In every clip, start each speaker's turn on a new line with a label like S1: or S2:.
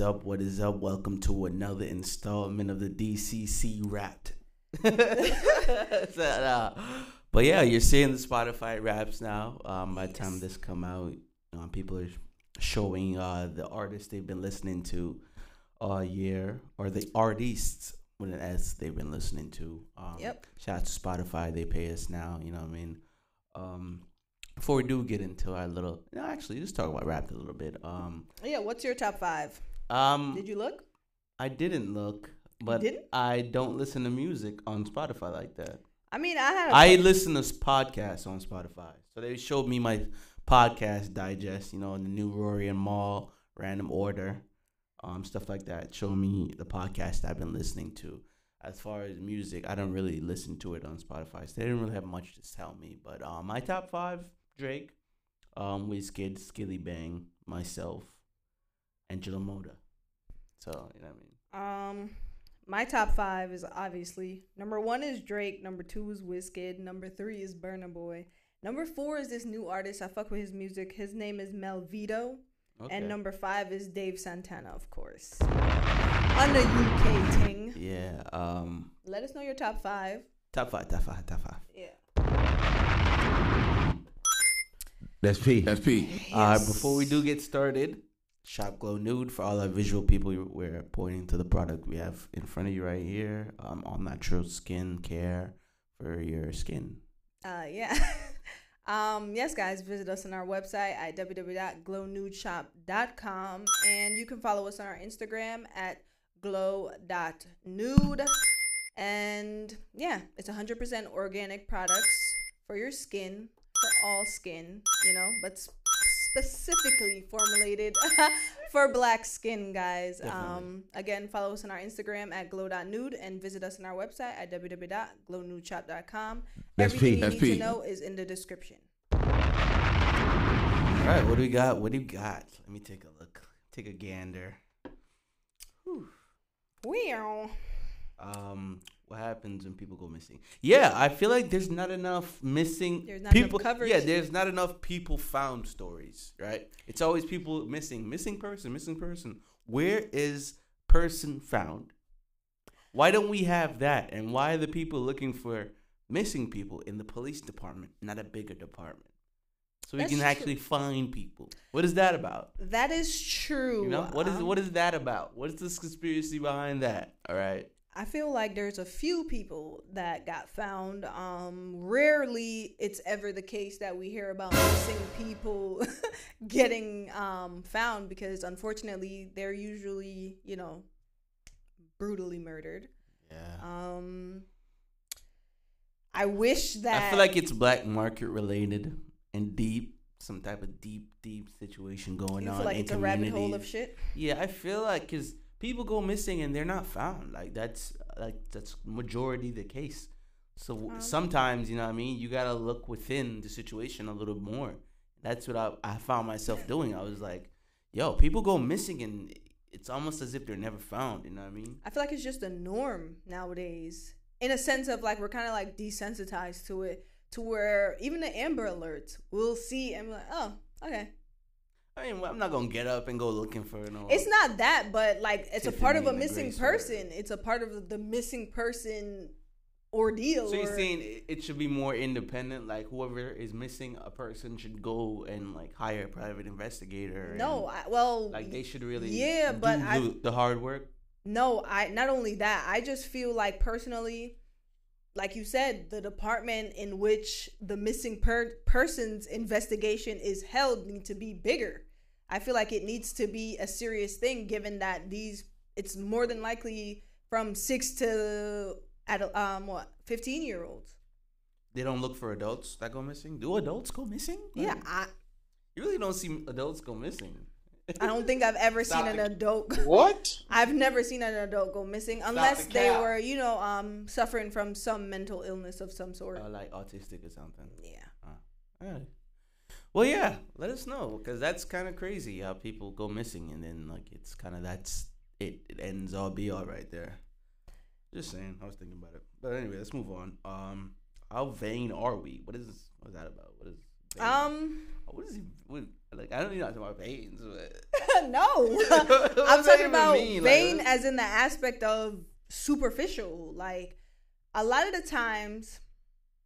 S1: All right, what is up? What is up? Welcome to another installment of the DCC Wrapped. But yeah, you're seeing the Spotify raps now. Um, by the time this come out, um, people are showing uh, the artists they've been listening to all year, or the artists with an S they've been listening to. Um,
S2: Yep.
S1: Shout out to Spotify. They pay us now. You know what I mean? Um, before we do get into our little, no, actually, just talk about rap a little bit. Um,
S2: Yeah, what's your top five?
S1: Um,
S2: Did you look?
S1: I didn't look, but
S2: didn't?
S1: I don't listen to music on Spotify like that.
S2: I mean, I had. A
S1: I listen to podcasts on Spotify. So they showed me my podcast digest, you know, the new Rory and Mal, random order, um, stuff like that. Show me the podcast I've been listening to. As far as music, I don't really listen to it on Spotify. So they didn't really have much to tell me. But um, my top five, Drake, um, Wizkid, Skillibeng, myself, Angela Moda. So, you know what I mean?
S2: Um, my top five is obviously number one is Drake. Number two is Wizkid. Number three is Burna Boy. Number four is this new artist. I fuck with his music. His name is Melvito.
S1: Okay.
S2: And number five is Dave Santana, of course. On the UK ting.
S1: yeah. Um,
S2: Let us know your top five.
S1: top five, top five, top five.
S2: Yeah.
S3: That's P. That's P.
S1: Uh,
S2: Yes.
S1: before we do get started, Shop Glow Nude for all our visual people. We're pointing to the product we have in front of you right here. Um, all natural skin care for your skin.
S2: Uh, yeah. um, yes, guys, visit us on our website at www.glownudeshop.com. And you can follow us on our Instagram at glow.nude. And yeah, it's 100% organic products for your skin, for all skin, you know, but specifically formulated for black skin, guys. Um, again, follow us on our Instagram at glow.nude and visit us on our website at www.glownudeshop.com.
S3: That's
S2: Everything
S3: P.
S2: you
S3: That's
S2: need
S3: P.
S2: to know is in the description.
S1: All right, what do we got? What do you got? Let me take a look. Take a gander.
S2: Wow.
S1: Um, what happens when people go missing? Yeah, I feel like there's not enough missing
S2: There's not enough
S1: people.
S2: coverage.
S1: Yeah, there's not enough people found stories. Right? It's always people missing, missing person, missing person. Where is person found? Why don't we have that? And why are the people looking for missing people in the police department, not a bigger department? So we
S2: That's
S1: can
S2: true.
S1: actually find people. What is that about?
S2: That is true.
S1: You know, what is
S2: Um,
S1: what is that about? What is this conspiracy behind that? All right.
S2: I feel like there's a few people that got found. Um, rarely it's ever the case that we hear about missing people getting um, found because unfortunately they're usually, you know, brutally murdered.
S1: Yeah.
S2: Um, I wish that
S1: I feel like it's black market related and deep, some type of deep, deep situation going
S2: you
S1: on.
S2: feel like
S1: in
S2: it's a rabbit hole of shit.
S1: Yeah, I feel like because people go missing and they're not found. Like that's like that's majority the case. So
S2: Um,
S1: sometimes you know what I mean. You gotta look within the situation a little more. That's what I, I found myself doing. I was like, yo, people go missing and it's almost as if they're never found. You know what I mean?
S2: I feel like it's just a norm nowadays. In a sense of like we're kind of like desensitized to it, to where even the Amber Alerts we'll see and be like, oh, okay.
S1: I mean, I'm not gonna get up and go looking for no.
S2: It's not that, but like it's a part of a
S1: Tiffany
S2: missing person. It's a part of the missing person ordeal.
S1: So you're
S2: or-
S1: saying it- should be more independent? Like whoever is missing a person should go and like hire a private investigator.
S2: no,
S1: and,
S2: I, well,
S1: like they should really
S2: Yeah, but
S1: do
S2: I-
S1: the hard work.
S2: No, I not only that, I just feel like personally, like you said, the department in which the missing per- persons investigation is held need to be bigger. I feel like it needs to be a serious thing, given that these it's more than likely from six to at um what fifteen year olds.
S1: They don't look for adults that go missing. Do adults go missing?
S2: Yeah, I
S1: you really don't see adults go missing.
S2: I don't think I've ever
S1: Stop
S2: seen an adult.
S4: What?
S2: I've never seen an adult go missing unless
S1: the
S2: they
S1: cap.
S2: were, you know, um, suffering from some mental illness of some sort.
S1: Uh, like autistic or something.
S2: yeah.
S1: Alright. Well, yeah. Let us know because that's kind of crazy how people go missing and then like it's kind of that's it. It ends all be all right there. Just saying. I was thinking about it. But anyway, let's move on. Um, how vain are we? What is what is that about? What is vain?
S2: Um,
S1: what is he? What, like I don't even know about veins. But
S2: no, I'm talking about
S1: mean? Like,
S2: vain as in the aspect of superficial. Like a lot of the times,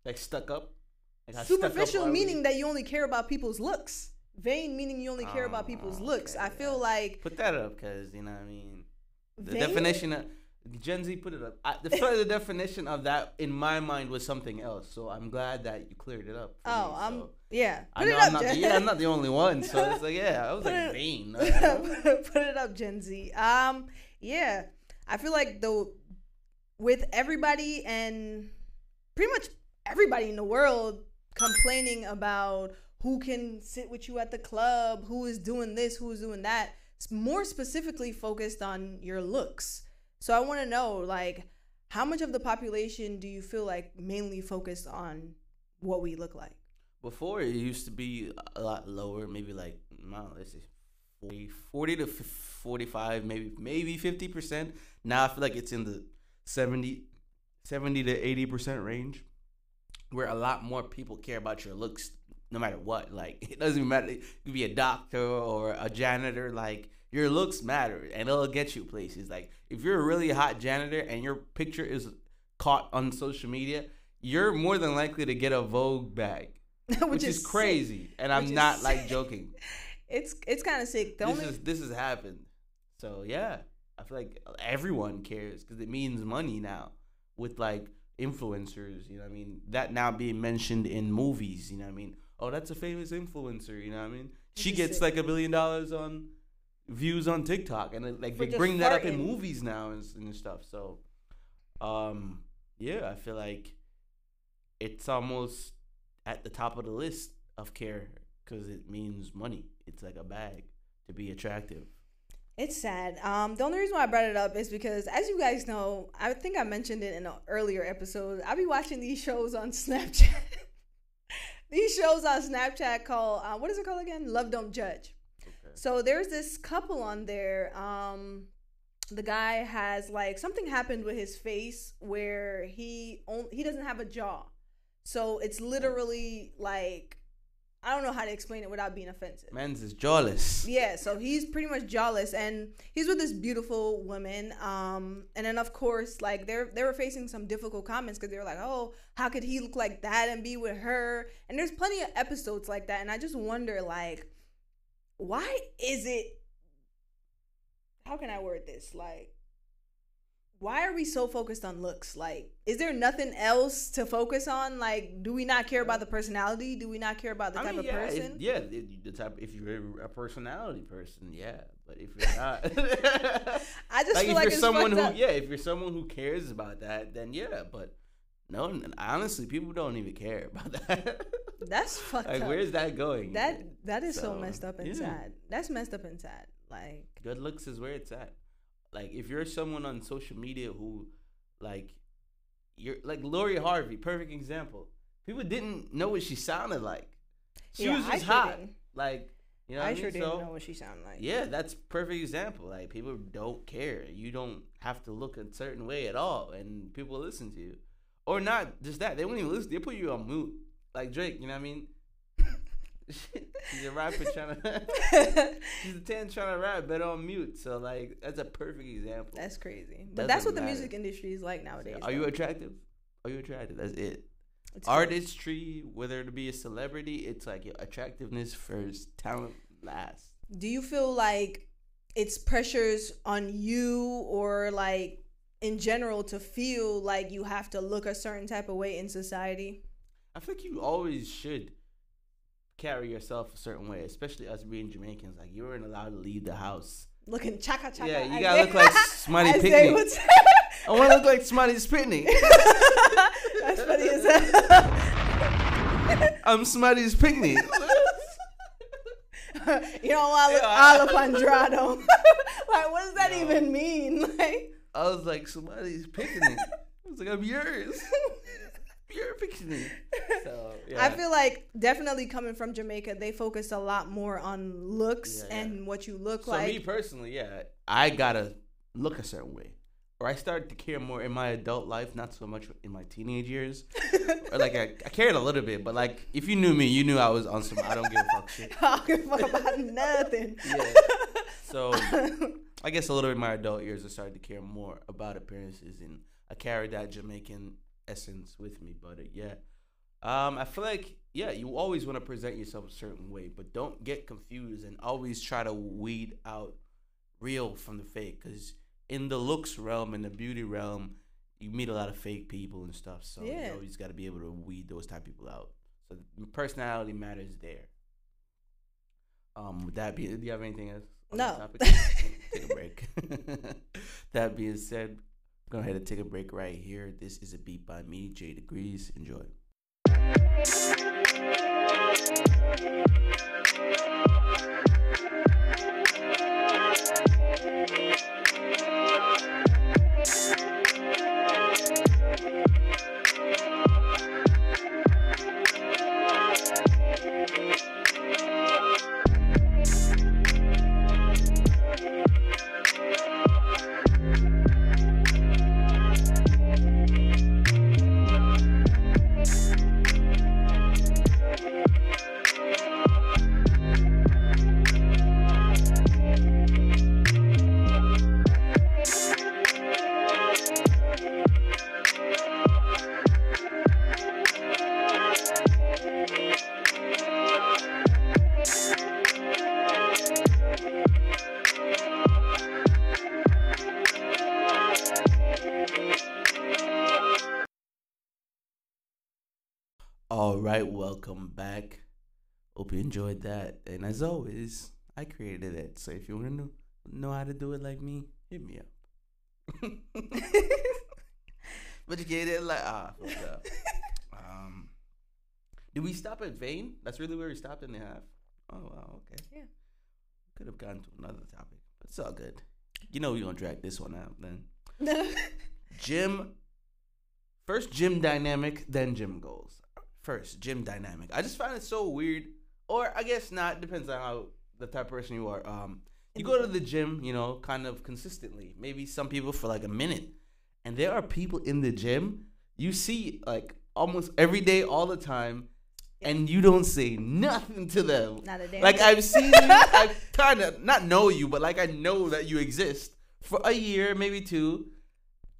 S1: like stuck up. Like how stuck up
S2: superficial meaning that you only care about people's looks. Vain meaning you only care about oh, people's
S1: Oh,
S2: looks. I feel
S1: yeah.
S2: like
S1: Put that up, cause you know what I mean. The
S2: vain-
S1: definition of Gen Z put it up. I, the further definition of that in my mind was something else. So I'm glad that you cleared it up.
S2: Oh,
S1: me,
S2: I'm
S1: so.
S2: Yeah.
S1: I
S2: Put
S1: know
S2: it
S1: I'm not. The, yeah, I'm not the only one. So it's like, yeah, I was
S2: Put
S1: like
S2: it-
S1: vain.
S2: put it up gen z um yeah i feel like the with everybody and pretty much everybody in the world complaining about who can sit with you at the club who is doing this who is doing that it's more specifically focused on your looks so i want to know like how much of the population do you feel like mainly focused on what we look like
S1: Before it used to be a lot lower, maybe like I let's say 40, 40 to 45, maybe maybe 50%. Now I feel like it's in the 70, 70 to 80% range where a lot more people care about your looks no matter what. Like it doesn't even matter. You could be a doctor or a janitor. Like your looks matter and it'll get you places. Like if you're a really hot janitor and your picture is caught on social media, you're more than likely to get a Vogue bag which, is,
S2: sick.
S1: crazy, and I'm
S2: Which is
S1: not like joking.
S2: it's it's kind of sick the
S1: this
S2: only
S1: is this has happened. So yeah, I feel like everyone cares because it means money now with like influencers. You know, what I mean that now being mentioned in movies. You know, what I mean, oh, that's a famous influencer. You know, what I mean, she gets
S2: sick.
S1: like a billion dollars on views on TikTok, and it, like
S2: For
S1: they bring that up in
S2: farting.
S1: movies now and, and stuff. So, um, yeah, I feel like it's almost at the top of the list of care because it means money. It's like a bag to be attractive.
S2: It's sad. Um, the only reason why I brought it up is because, as you guys know, I think I mentioned it in an earlier episode. I'll be watching these shows on Snapchat. these shows on Snapchat called uh, what is it called again? Love Don't Judge.
S1: Okay.
S2: So there's this couple on there. Um, the guy has like something happened with his face where he on- he doesn't have a jaw, so it's literally like I don't know how to explain it without being offensive.
S1: Men's is jawless.
S2: Yeah, so he's pretty much jawless, and he's with this beautiful woman. Um, and then of course, like they're they were facing some difficult comments because they were like, "Oh, how could he look like that and be with her?" And there's plenty of episodes like that, and I just wonder, like, why is it? How can I word this? Like, why are we so focused on looks? Like, is there nothing else to focus on? Like, do we not care about the personality? Do we not care about the
S1: I
S2: type
S1: mean,
S2: of
S1: yeah, if-
S2: person?
S1: yeah, it- the type. If you're a personality person, yeah. But if you're not,
S2: I just
S1: like
S2: feel
S1: if
S2: like
S1: you're someone who,
S2: up.
S1: yeah, if you're someone who cares about that, then yeah. But no, honestly, people don't even care about that.
S2: That's fucked
S1: like,
S2: up.
S1: where's that going?
S2: That that is so,
S1: So,
S2: messed up and
S1: yeah.
S2: sad. That's messed up and sad. Like
S1: good looks is where it's at. Like if you're someone on social media who, like, you're like Lori Harvey, perfect example. People didn't know what she sounded like. She
S2: Yeah,
S1: was just hot.
S2: didn't.
S1: Like you know, what
S2: I
S1: I mean?
S2: sure didn't
S1: So,
S2: know what she sounded like.
S1: Yeah, that's perfect example. Like people don't care. You don't have to look a certain way at all, and people listen to you, or not just that. They won't even listen. They put you on mute, like Drake. You know what I mean? He's a rapper trying to. He's a ten trying to rap, but on mute. So like that's a perfect example.
S2: that's crazy. But
S1: Doesn't
S2: that's what the music industry is like nowadays.
S1: Are you
S2: though.
S1: attractive? Are you attractive? That's it.
S2: It's
S1: Artistry, whether to be a celebrity, it's like your attractiveness first, talent last.
S2: Do you feel like it's pressures on you or like in general to feel like you have to look a certain type of way in society?
S1: I think you always should carry yourself a certain way, especially us being Jamaicans. Like you weren't allowed to leave the house.
S2: Looking chaka chaka.
S1: Yeah, you gotta look like Smiley
S2: as
S1: Picnic. I want to look like Smiley's Pitney.
S2: That's funny as hell.
S1: I'm Smiley's Picnic.
S2: you don't want to look
S1: Yeah.
S2: Olive Andrado. like, what does that even mean? Like,
S1: I was like Somebody's picnic. I was like, I'm yours. You're. So yeah.
S2: I feel like definitely coming from Jamaica, they focus a lot more on looks
S1: Yeah, yeah.
S2: and what you look
S1: so
S2: like.
S1: me personally, yeah, I gotta look a certain way. Or I started to care more in my adult life, not so much in my teenage years. or like I, I cared a little bit, but like if you knew me, you knew I was on some I don't give a fuck shit.
S2: I don't give a fuck about nothing.
S1: Yeah. So I guess a little bit in my adult years, I started to care more about appearances, and I carried that Jamaican essence with me. But yeah, um, I feel like yeah, you always want to present yourself a certain way, but don't get confused and always try to weed out real from the fake. Because in the looks realm, in the beauty realm, you meet a lot of fake people and stuff. So
S2: Yeah.
S1: you always got to be able to weed those type of people out. So personality matters there. Um, with that being, do you have anything else? on
S2: No.
S1: take a break. that being said, go ahead and take a break right here. This is a beat by me, J Degrees. Enjoy. All right, welcome back. Hope you enjoyed that. And as always, I created it. So if you want to know, how to do it like me, hit me up. but you get it like ah, um, did we stop at Vane? That's really where we stopped in the half. Oh wow, okay.
S2: Yeah.
S1: Could have gone to another topic, but it's all good. You know we're gonna drag this one out then. Gym. First gym dynamic, then gym goals. First gym dynamic. I just find it so weird, or I guess not. Depends on how the type of person you are. Um, you go to the gym, you know, kind of consistently. Maybe some people for like a minute, and there are people in the gym you see like almost every day, all the time, and you don't say nothing to them.
S2: Not a damn
S1: Like. I've seen you, I kind of not know you, but like I know that you exist for a year, maybe two,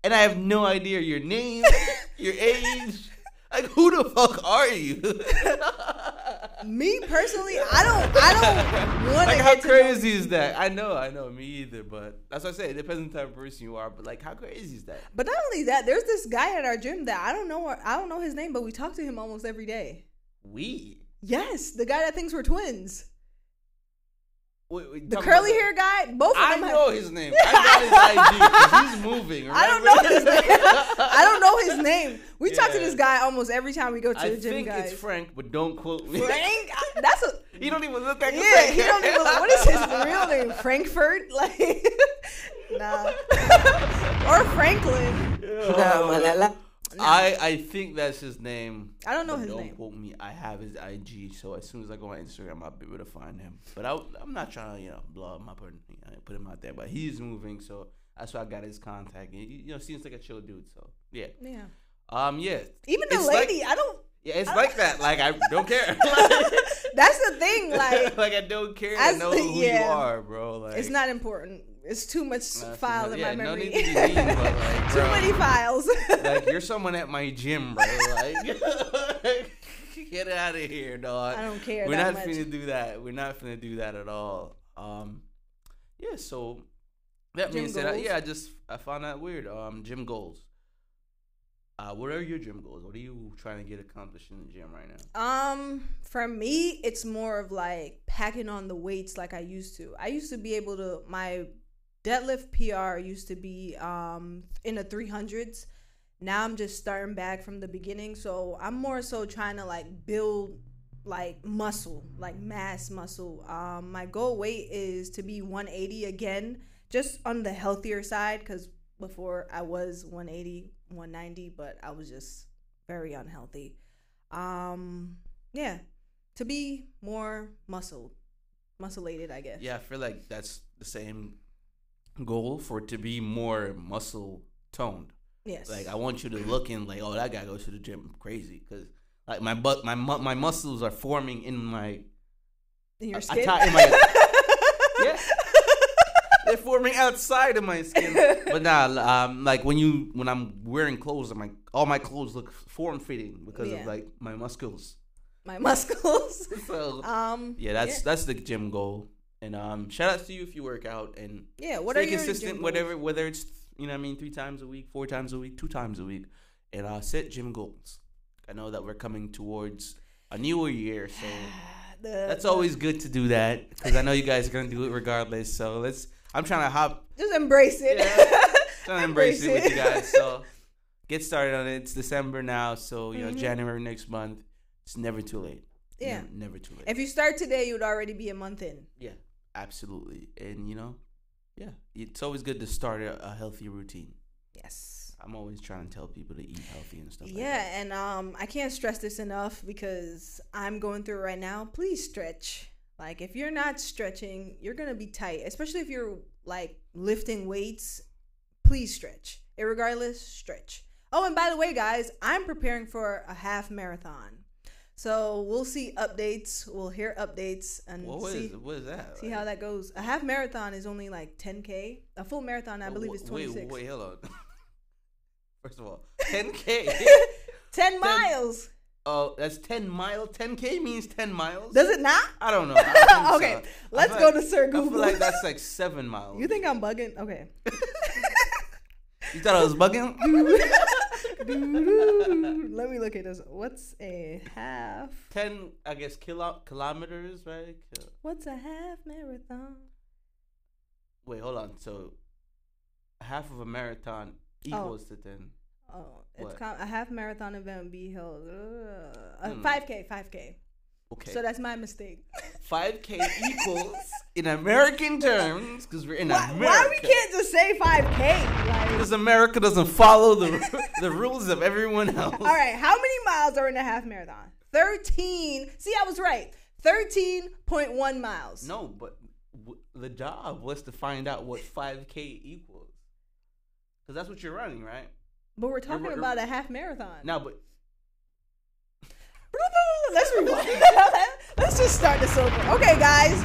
S1: and I have no idea your name, your age. Like who the fuck are you?
S2: Me personally, I don't, I don't want
S1: like
S2: to
S1: how crazy is that? I know, I know, me either. But that's what I say. It depends on the type of person you are. But like, how crazy is that?
S2: But not only that, there's this guy at our gym that I don't know. I don't know his name, but we talk to him almost every day.
S1: We.
S2: Yes, the guy that thinks we're twins,
S1: Wait, wait,
S2: the
S1: talk about
S2: curly
S1: that.
S2: hair guy. Both of them.
S1: I
S2: them. have-
S1: know his name. I got his IG. 'cause He's moving.
S2: I don't know his name. I don't know his name. We talk to this guy almost every time we go to
S1: I
S2: the gym, I
S1: think
S2: guys.
S1: it's Frank, but don't quote me.
S2: Frank. That's a
S1: He don't even look like a
S2: yeah.
S1: Frank.
S2: He don't even. What is his real name? Frankfurt? Like, nah. or Franklin.
S1: I I think that's his name.
S2: I don't know his
S1: don't
S2: name.
S1: quote me. I have his IG, so as soon as I go on Instagram, I'll be able to find him. But I, I'm not trying to you know blow up my put put him out there. But he's moving, so that's why I got his contact. And, you know, seems like a chill dude. So yeah,
S2: Yeah.
S1: um, yeah,
S2: Even the
S1: It's like-
S2: lady, I don't.
S1: yeah. It's like that. Like I don't care.
S2: That's the thing. Like,
S1: like I don't care to know who you are, bro. Like
S2: it's not important. It's too much
S1: Nah,
S2: file in my
S1: yeah, no
S2: memory.
S1: need to mean, but, like,
S2: too many files.
S1: like you're someone at my gym, bro. Like, get out of here, dog.
S2: I don't care
S1: We're
S2: that
S1: not
S2: much.
S1: finna do that. We're not finna do that at all. Um, yeah. So that
S2: Gym
S1: being said, I, yeah, I just I found that weird. Um, gym goals. Uh, what are your gym goals? What are you trying to get accomplished in the gym right now?
S2: Um, for me, it's more of like packing on the weights like I used to. I used to be able to my deadlift PR used to be um in the 300s. Now I'm just starting back from the beginning, so I'm more so trying to like build like muscle, like mass muscle. Um my goal weight is to be 180 again, just on the healthier side cuz before I was 180, 190, but I was just very unhealthy um yeah to be more muscle musculated i guess
S1: Yeah, I feel like that's the same goal for it to be more muscle toned.
S2: yes
S1: Like I want you to look in like, oh, that guy goes to the gym crazy because like my butt, my mu- my muscles are forming in my
S2: in your
S1: I- I
S2: skin
S1: in my- yeah. like forming outside of my skin. but nah, um, like when you when I'm wearing clothes, I'm like all my clothes look form fitting because
S2: Yeah.
S1: of like my muscles.
S2: My muscles.
S1: So
S2: Um.
S1: yeah, that's that's the gym goal. And um, shout out to you if you work out and
S2: yeah. What
S1: stay consistent, whatever, whether it's you know what I mean three times a week, four times a week, two times a week, and uh, set gym goals. I know that we're coming towards a newer year, so
S2: The-
S1: that's always good to do that because I know you guys are gonna do it regardless. So let's. I'm trying to hop,
S2: just embrace it.
S1: Yeah. trying to embrace,
S2: Embrace
S1: it with you guys. So get started on it. It's December now, so you know
S2: Mhm.
S1: January next month. It's never too late.
S2: Yeah.
S1: Ne- never too late.
S2: If you start today, you'd already be a month in.
S1: yeah, absolutely. And you know, yeah, it's always good to start a, a healthy routine.
S2: Yes.
S1: I'm always trying to tell people to eat healthy and stuff. like
S2: Yeah,
S1: that.
S2: and um, I can't stress this enough because I'm going through right now. Please stretch. Like, if you're not stretching, you're gonna be tight, especially if you're like lifting weights. Please stretch. Irregardless, stretch. Oh, and by the way, guys, I'm preparing for a half marathon, so we'll see updates. We'll hear updates and
S1: What,
S2: see
S1: is, what is that?
S2: see how that goes. A half marathon is only like 10k. A full marathon, I oh, believe, is 26.
S1: Wait, wait, hold on. First of all, 10k.
S2: 10 miles.
S1: Oh, that's 10 miles. 10k means 10 miles.
S2: Does it not?
S1: I don't know. I
S2: okay,
S1: so.
S2: Let's go
S1: like-
S2: to Sir Google.
S1: I feel like that's like seven miles.
S2: you think I'm bugging? Okay.
S1: You thought I was bugging?
S2: Let me look at this. What's a half?
S1: 10, I guess, kilo- kilometers, right? Ki-
S2: What's a half marathon?
S1: Wait, hold on. So, half of a marathon equals to 10.
S2: Oh, it's
S1: What?
S2: com- a half marathon event be held. Uh,
S1: Hmm.
S2: 5K, 5K.
S1: Okay.
S2: So that's my mistake.
S1: 5k equals, in American terms, because we're in
S2: Why,
S1: America.
S2: why we can't just say 5K? Like,
S1: Because America doesn't follow the the rules of everyone else.
S2: all right, how many miles are in a half marathon? 13. See, I was right. 13.1 miles.
S1: No, but w- the job was to find out what 5K equals. Because that's what you're running, right?
S2: But we're talking
S1: you're-
S2: about a half marathon.
S1: Now, but
S2: Let's rewind. Let's just start this over. Okay, guys.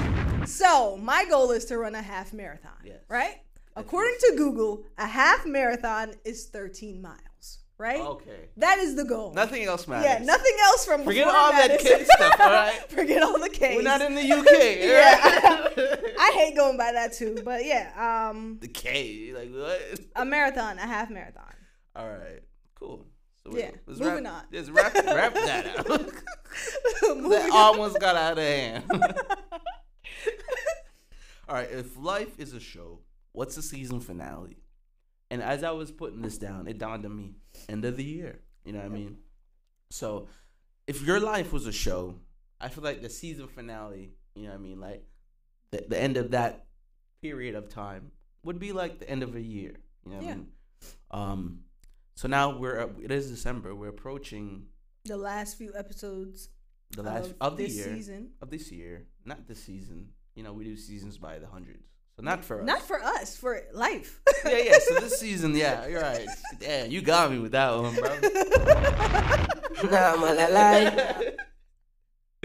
S2: So my goal is to run a half marathon.
S1: Yes.
S2: Right? According to Google, a half marathon is 13 miles. Right?
S1: okay.
S2: That is the goal.
S1: Nothing else matters.
S2: yeah, nothing else from
S1: Forget
S2: before
S1: all that
S2: matters.
S1: K stuff, all right?
S2: Forget all the K's.
S1: We're not in the UK.
S2: Yeah. I hate going by that too, but yeah, um,
S1: the K. Like, what?
S2: a marathon, a half marathon.
S1: All right. Cool. So
S2: Yeah,
S1: let's
S2: moving
S1: wrap,
S2: on.
S1: Let's wrap, wrap that out.
S2: Moving
S1: that
S2: on.
S1: almost got out of hand. All right, if life is a show, what's the season finale? And as I was putting this down, it dawned on me: end of the year. You know what I mean? So, if your life was a show, I feel like the season finale. You know what I mean? Like the the end of that period of time would be like the end of a year. You know what
S2: Yeah.
S1: I mean? Um. So now we're uh, it is December. We're approaching
S2: the last few episodes
S1: the last
S2: of,
S1: of, the
S2: this
S1: year
S2: season.
S1: of this year, not this season. You know, we do seasons by the hundreds, so not for us.
S2: Not for us, for life.
S1: yeah, yeah. So this season, yeah, you're right. Yeah, you got me with that one, bro.
S3: Nah, man, I lie.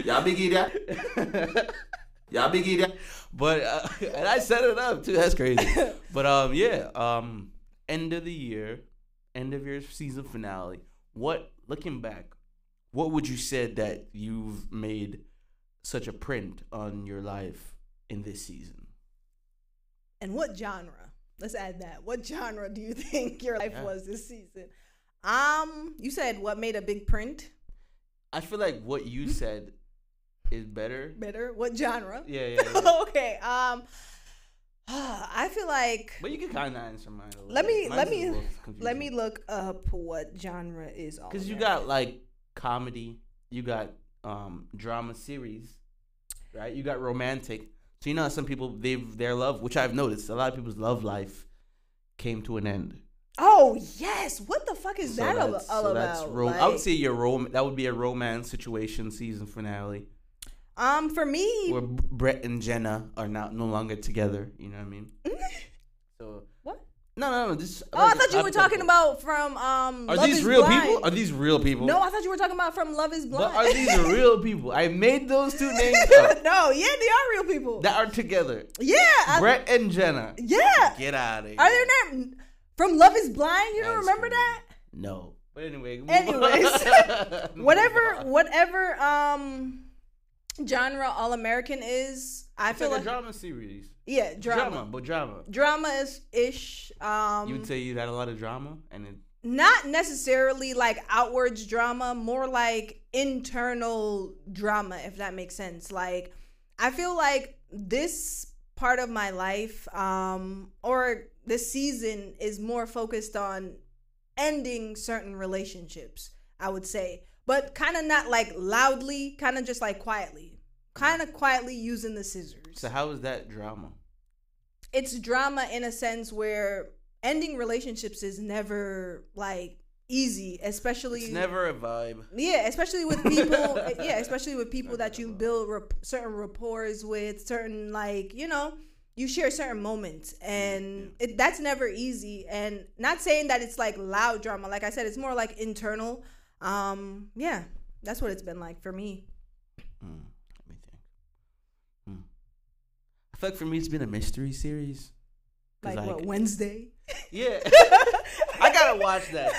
S1: Y'all biggie that. Y'all biggie that. But uh, and I set it up too. That's crazy. But um, yeah. Um, end of the year, end of your season finale. What looking back, what would you said that you've made such a print on your life in this season?
S2: and what genre? Let's add that. What genre do you think your life
S1: Yeah.
S2: was this season? Um, you said what made a big print?
S1: I feel like what you said is better.
S2: Better. What genre?
S1: Yeah, yeah. yeah.
S2: okay. Um, I feel like
S1: but you can kind of answer mine. a little
S2: let me
S1: bit.
S2: let me let me look up what genre is all.
S1: Because you got like comedy, you got um drama series, right? You got romantic. So you know how some people they've their love, which I've noticed, a lot of people's love life came to an end.
S2: Oh yes, what the fuck is
S1: So
S2: that all, all
S1: so
S2: about?
S1: that's ro- I would say your rom- that would be a romance situation season finale
S2: um, for me,
S1: where Brett and Jenna are not no longer together. You know what I mean? So
S2: what?
S1: No, no, no. This.
S2: Oh, I thought you were talking about from um.
S1: Are
S2: Love
S1: these
S2: is
S1: real
S2: Blind.
S1: people? Are these real people?
S2: No, I thought you were talking about from Love Is Blind.
S1: But are these real people? I made those two names up
S2: no, yeah, they are real people.
S1: that are together.
S2: yeah, I-
S1: Brett and Jenna.
S2: yeah.
S1: Get out of here.
S2: Are there not from Love Is Blind? You don't
S1: That's
S2: remember
S1: crazy.
S2: that?
S1: No. But anyway.
S2: Anyways. Whatever, whatever um genre All American is, I
S1: It's
S2: feel
S1: like
S2: like,
S1: a drama series.
S2: yeah,
S1: Drama,
S2: drama,
S1: but drama.
S2: drama is ish. Um,
S1: you would say you had a lot of drama, and it,
S2: not necessarily like outwards drama, more like internal drama, if that makes sense. Like, I feel like this part of my life, um, or this season is more focused on ending certain relationships, I would say. But kind of not like loudly, kind of just like quietly. Kind of quietly using the scissors.
S1: So how is that drama?
S2: it's drama in a sense where ending relationships is never like easy especially
S1: It's never a vibe.
S2: yeah especially with people eh, yeah especially with people that you build rap- certain rapport with certain like you know you share certain moments. Mm, and it, that's never easy. And not saying that it's like loud drama. Like i said it's more like internal um yeah that's what it's been like for me
S1: Hmm, let me think. Hmm. I feel like for me, it's been a mystery series.
S2: like, what wednesday
S1: Yeah. I gotta watch that.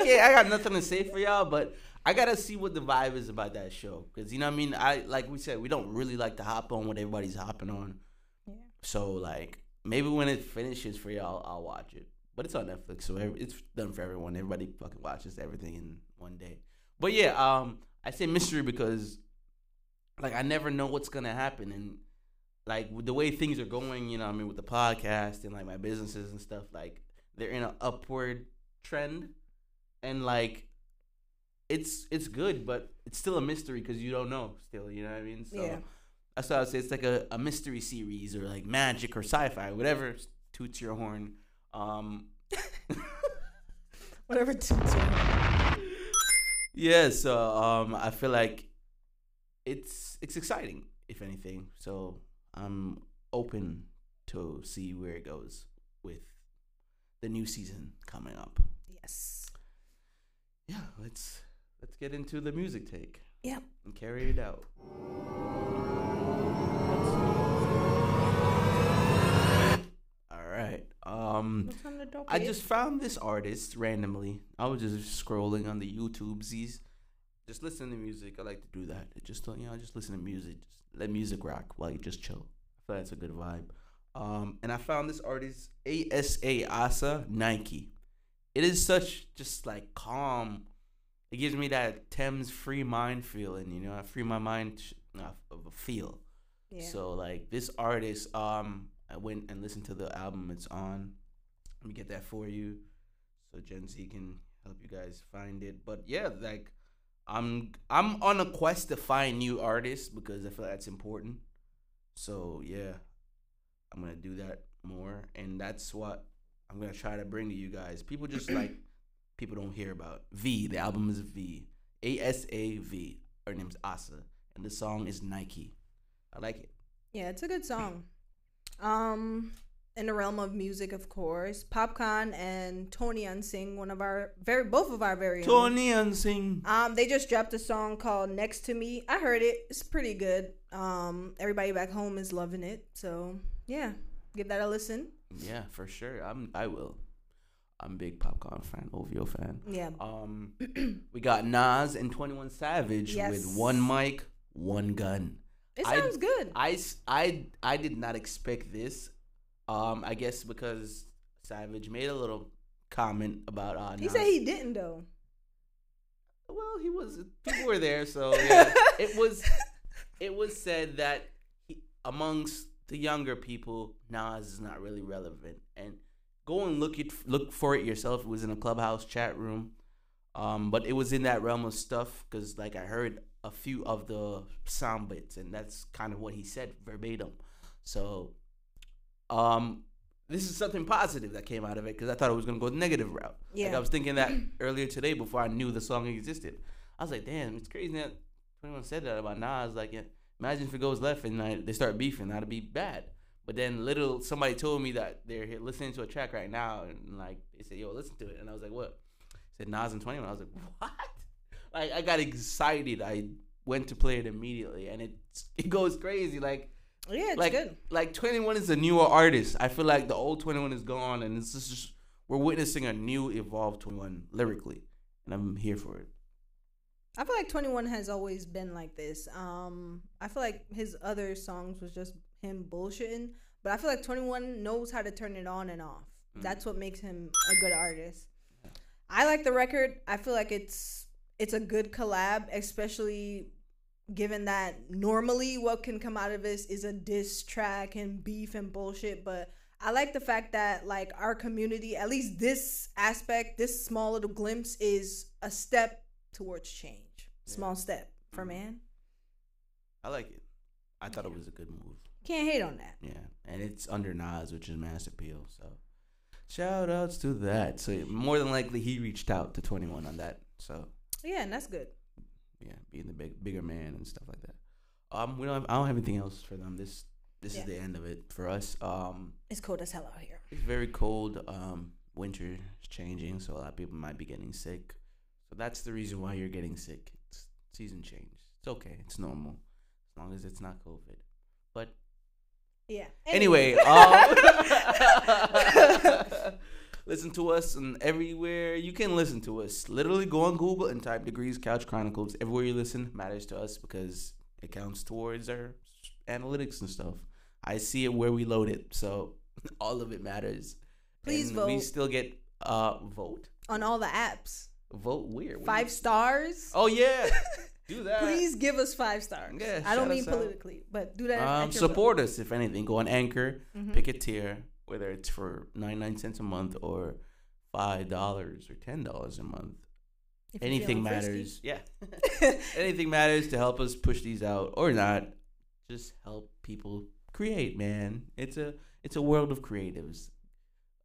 S1: Okay, I got nothing to say for y'all, but I gotta see what the vibe is about that show. Cause you know what I mean? I like we said, we don't really like to hop on what everybody's hopping on.
S2: Yeah.
S1: So like maybe when it finishes for y'all, I'll watch it. But it's on Netflix, so it's done for everyone. Everybody fucking watches everything in one day. But yeah, um, I say mystery because like I never know what's gonna happen and like the way things are going, you know, what I mean, with the podcast and like my businesses and stuff, like they're in an upward trend, and like it's it's good, but it's still a mystery because you don't know still, you know what I mean? So
S2: Yeah.
S1: that's why I would say it's like a, a mystery series or like magic or sci-fi, whatever toots your horn. Um,
S2: whatever tunes you
S1: yeah, so um, I feel like it's it's exciting, if anything. So I'm open to see where it goes with the new season coming up.
S2: yes
S1: Yeah, let's let's get into the music take
S2: yep
S1: and carry it out. Um,
S2: What's on the dope?
S1: I just found this artist randomly. I was just scrolling on the YouTubesies, just listening to music. I like to do that. It just you know, just listen to music. Just let music rock while you just chill. I feel that's a good vibe. Um, and I found this artist ASA Asa Nike. It is such just like calm. It gives me that Thames free mind feeling. You know, I free my mind of a feel.
S2: yeah.
S1: So like this artist, um, I went and listened to the album. It's on. Let me get that for you, so Gen Z can help you guys find it. But yeah, like I'm I'm on a quest to find new artists because I feel that's important. So yeah, I'm gonna do that more, and that's what I'm gonna try to bring to you guys. People just like people don't hear about. V, the album is V, A S A V. Her name's Asa, and the song is Nike. I like it.
S2: Yeah, it's a good song. Um, in the realm of music, of course, Popcaan and Toni Ann Singh, one of our very, both of our very.
S1: Toni Ann Singh.
S2: Um, they just dropped a song called "Next to Me." I heard it. It's pretty good. Um, everybody back home is loving it. So yeah, give that a listen.
S1: Yeah, for sure. I'm. I will. I'm a big Popcaan fan, OVO fan.
S2: Yeah,
S1: Um, we got Nas and Twenty One Savage
S2: Yes.
S1: with one mic, one gun.
S2: It
S1: I-
S2: sounds good.
S1: I did not expect this. Um, I guess because Savage made a little comment about uh,
S2: he
S1: Nas.
S2: said he didn't though.
S1: Well, he was. People were there, so yeah. it was. It was said that he, amongst the younger people, Nas is not really relevant, and go and look it look for it yourself. It was in a clubhouse chat room, um, but it was in that realm of stuff because, like, I heard a few of the sound bits, and that's kind of what he said verbatim. So, um, this is something positive that came out of it because I thought it was gonna go the negative route.
S2: Yeah, Like
S1: I was thinking that earlier today before I knew the song existed. I was like, damn, it's crazy that anyone said that about Nas. Like, yeah, imagine if it goes left and like, they start beefing, that'd be bad. But then little somebody told me that they're listening to a track right now, and like they said, "Yo, listen to it," and I was like, "What?" said Nas and Twenty One. I was like, "What?" Like I got excited. I went to play it immediately, and it it goes crazy. Like
S2: Yeah, it's
S1: like
S2: good.
S1: like Twenty One is a newer artist. I feel like the old Twenty One is gone, and it's just, just we're witnessing a new evolved Twenty One lyrically, and I'm here for it.
S2: I feel like 21 has always been like this. Um, I feel like his other songs was just him bullshitting, but I feel like 21 knows how to turn it on and off.
S1: Mm.
S2: That's what makes him a good artist. I like the record. I feel like it's it's a good collab, especially given that normally what can come out of this is a diss track and beef and bullshit, but I like the fact that like our community, at least this aspect, this small little glimpse is a step towards change. Small step for
S1: Mhm.
S2: man.
S1: I like it. I thought it was a good move.
S2: Can't hate on that.
S1: Yeah, and it's under Nas, which is mass appeal. So, shout outs to that. So more than likely, he reached out to Twenty One on that. So
S2: Yeah, and that's good.
S1: yeah, being the big bigger man and stuff like that. Um, we don't. Have, I don't have anything else for them. This this
S2: Yeah.
S1: is the end of it for us. Um,
S2: It's cold as hell out here.
S1: it's very cold. Um, winter is changing, so a lot of people might be getting sick. So that's the reason why you're getting sick. It's season change. It's okay. It's normal as long as it's not COVID. But
S2: Yeah.
S1: Anyway, um, listen to us and everywhere you can listen to us. Literally go on Google and type Degrees Couch Chronicles. Everywhere you listen matters to us because it counts towards our analytics and stuff. I see it where we load it, so all of it matters.
S2: Please
S1: And We still get uh vote.
S2: on all the apps,
S1: Vote weird. What
S2: five stars.
S1: Oh yeah, do that.
S2: Please give us five stars.
S1: Yeah,
S2: I don't mean
S1: us out.
S2: politically, but do that.
S1: Um, support us if anything. Go on Anchor.
S2: vote. Mhm.
S1: pick a tier, whether it's for 99 cents a month or $5 or $10 a month.
S2: If
S1: Anything matters. Yeah. Anything matters to help us push these out or not. Just help people create, man. It's a it's a world of creatives.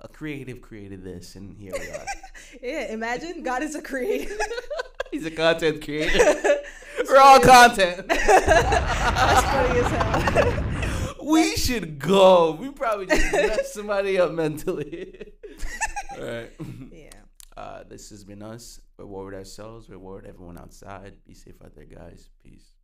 S1: A creative created this and here we are.
S2: yeah, imagine God is a creator.
S1: He's a content creator. We're all content.
S2: That's funny as hell.
S1: We should go. We probably just messed somebody up mentally. all right.
S2: yeah.
S1: Uh, this has been us. Reward ourselves. Reward everyone outside. Be safe out there, guys. Peace.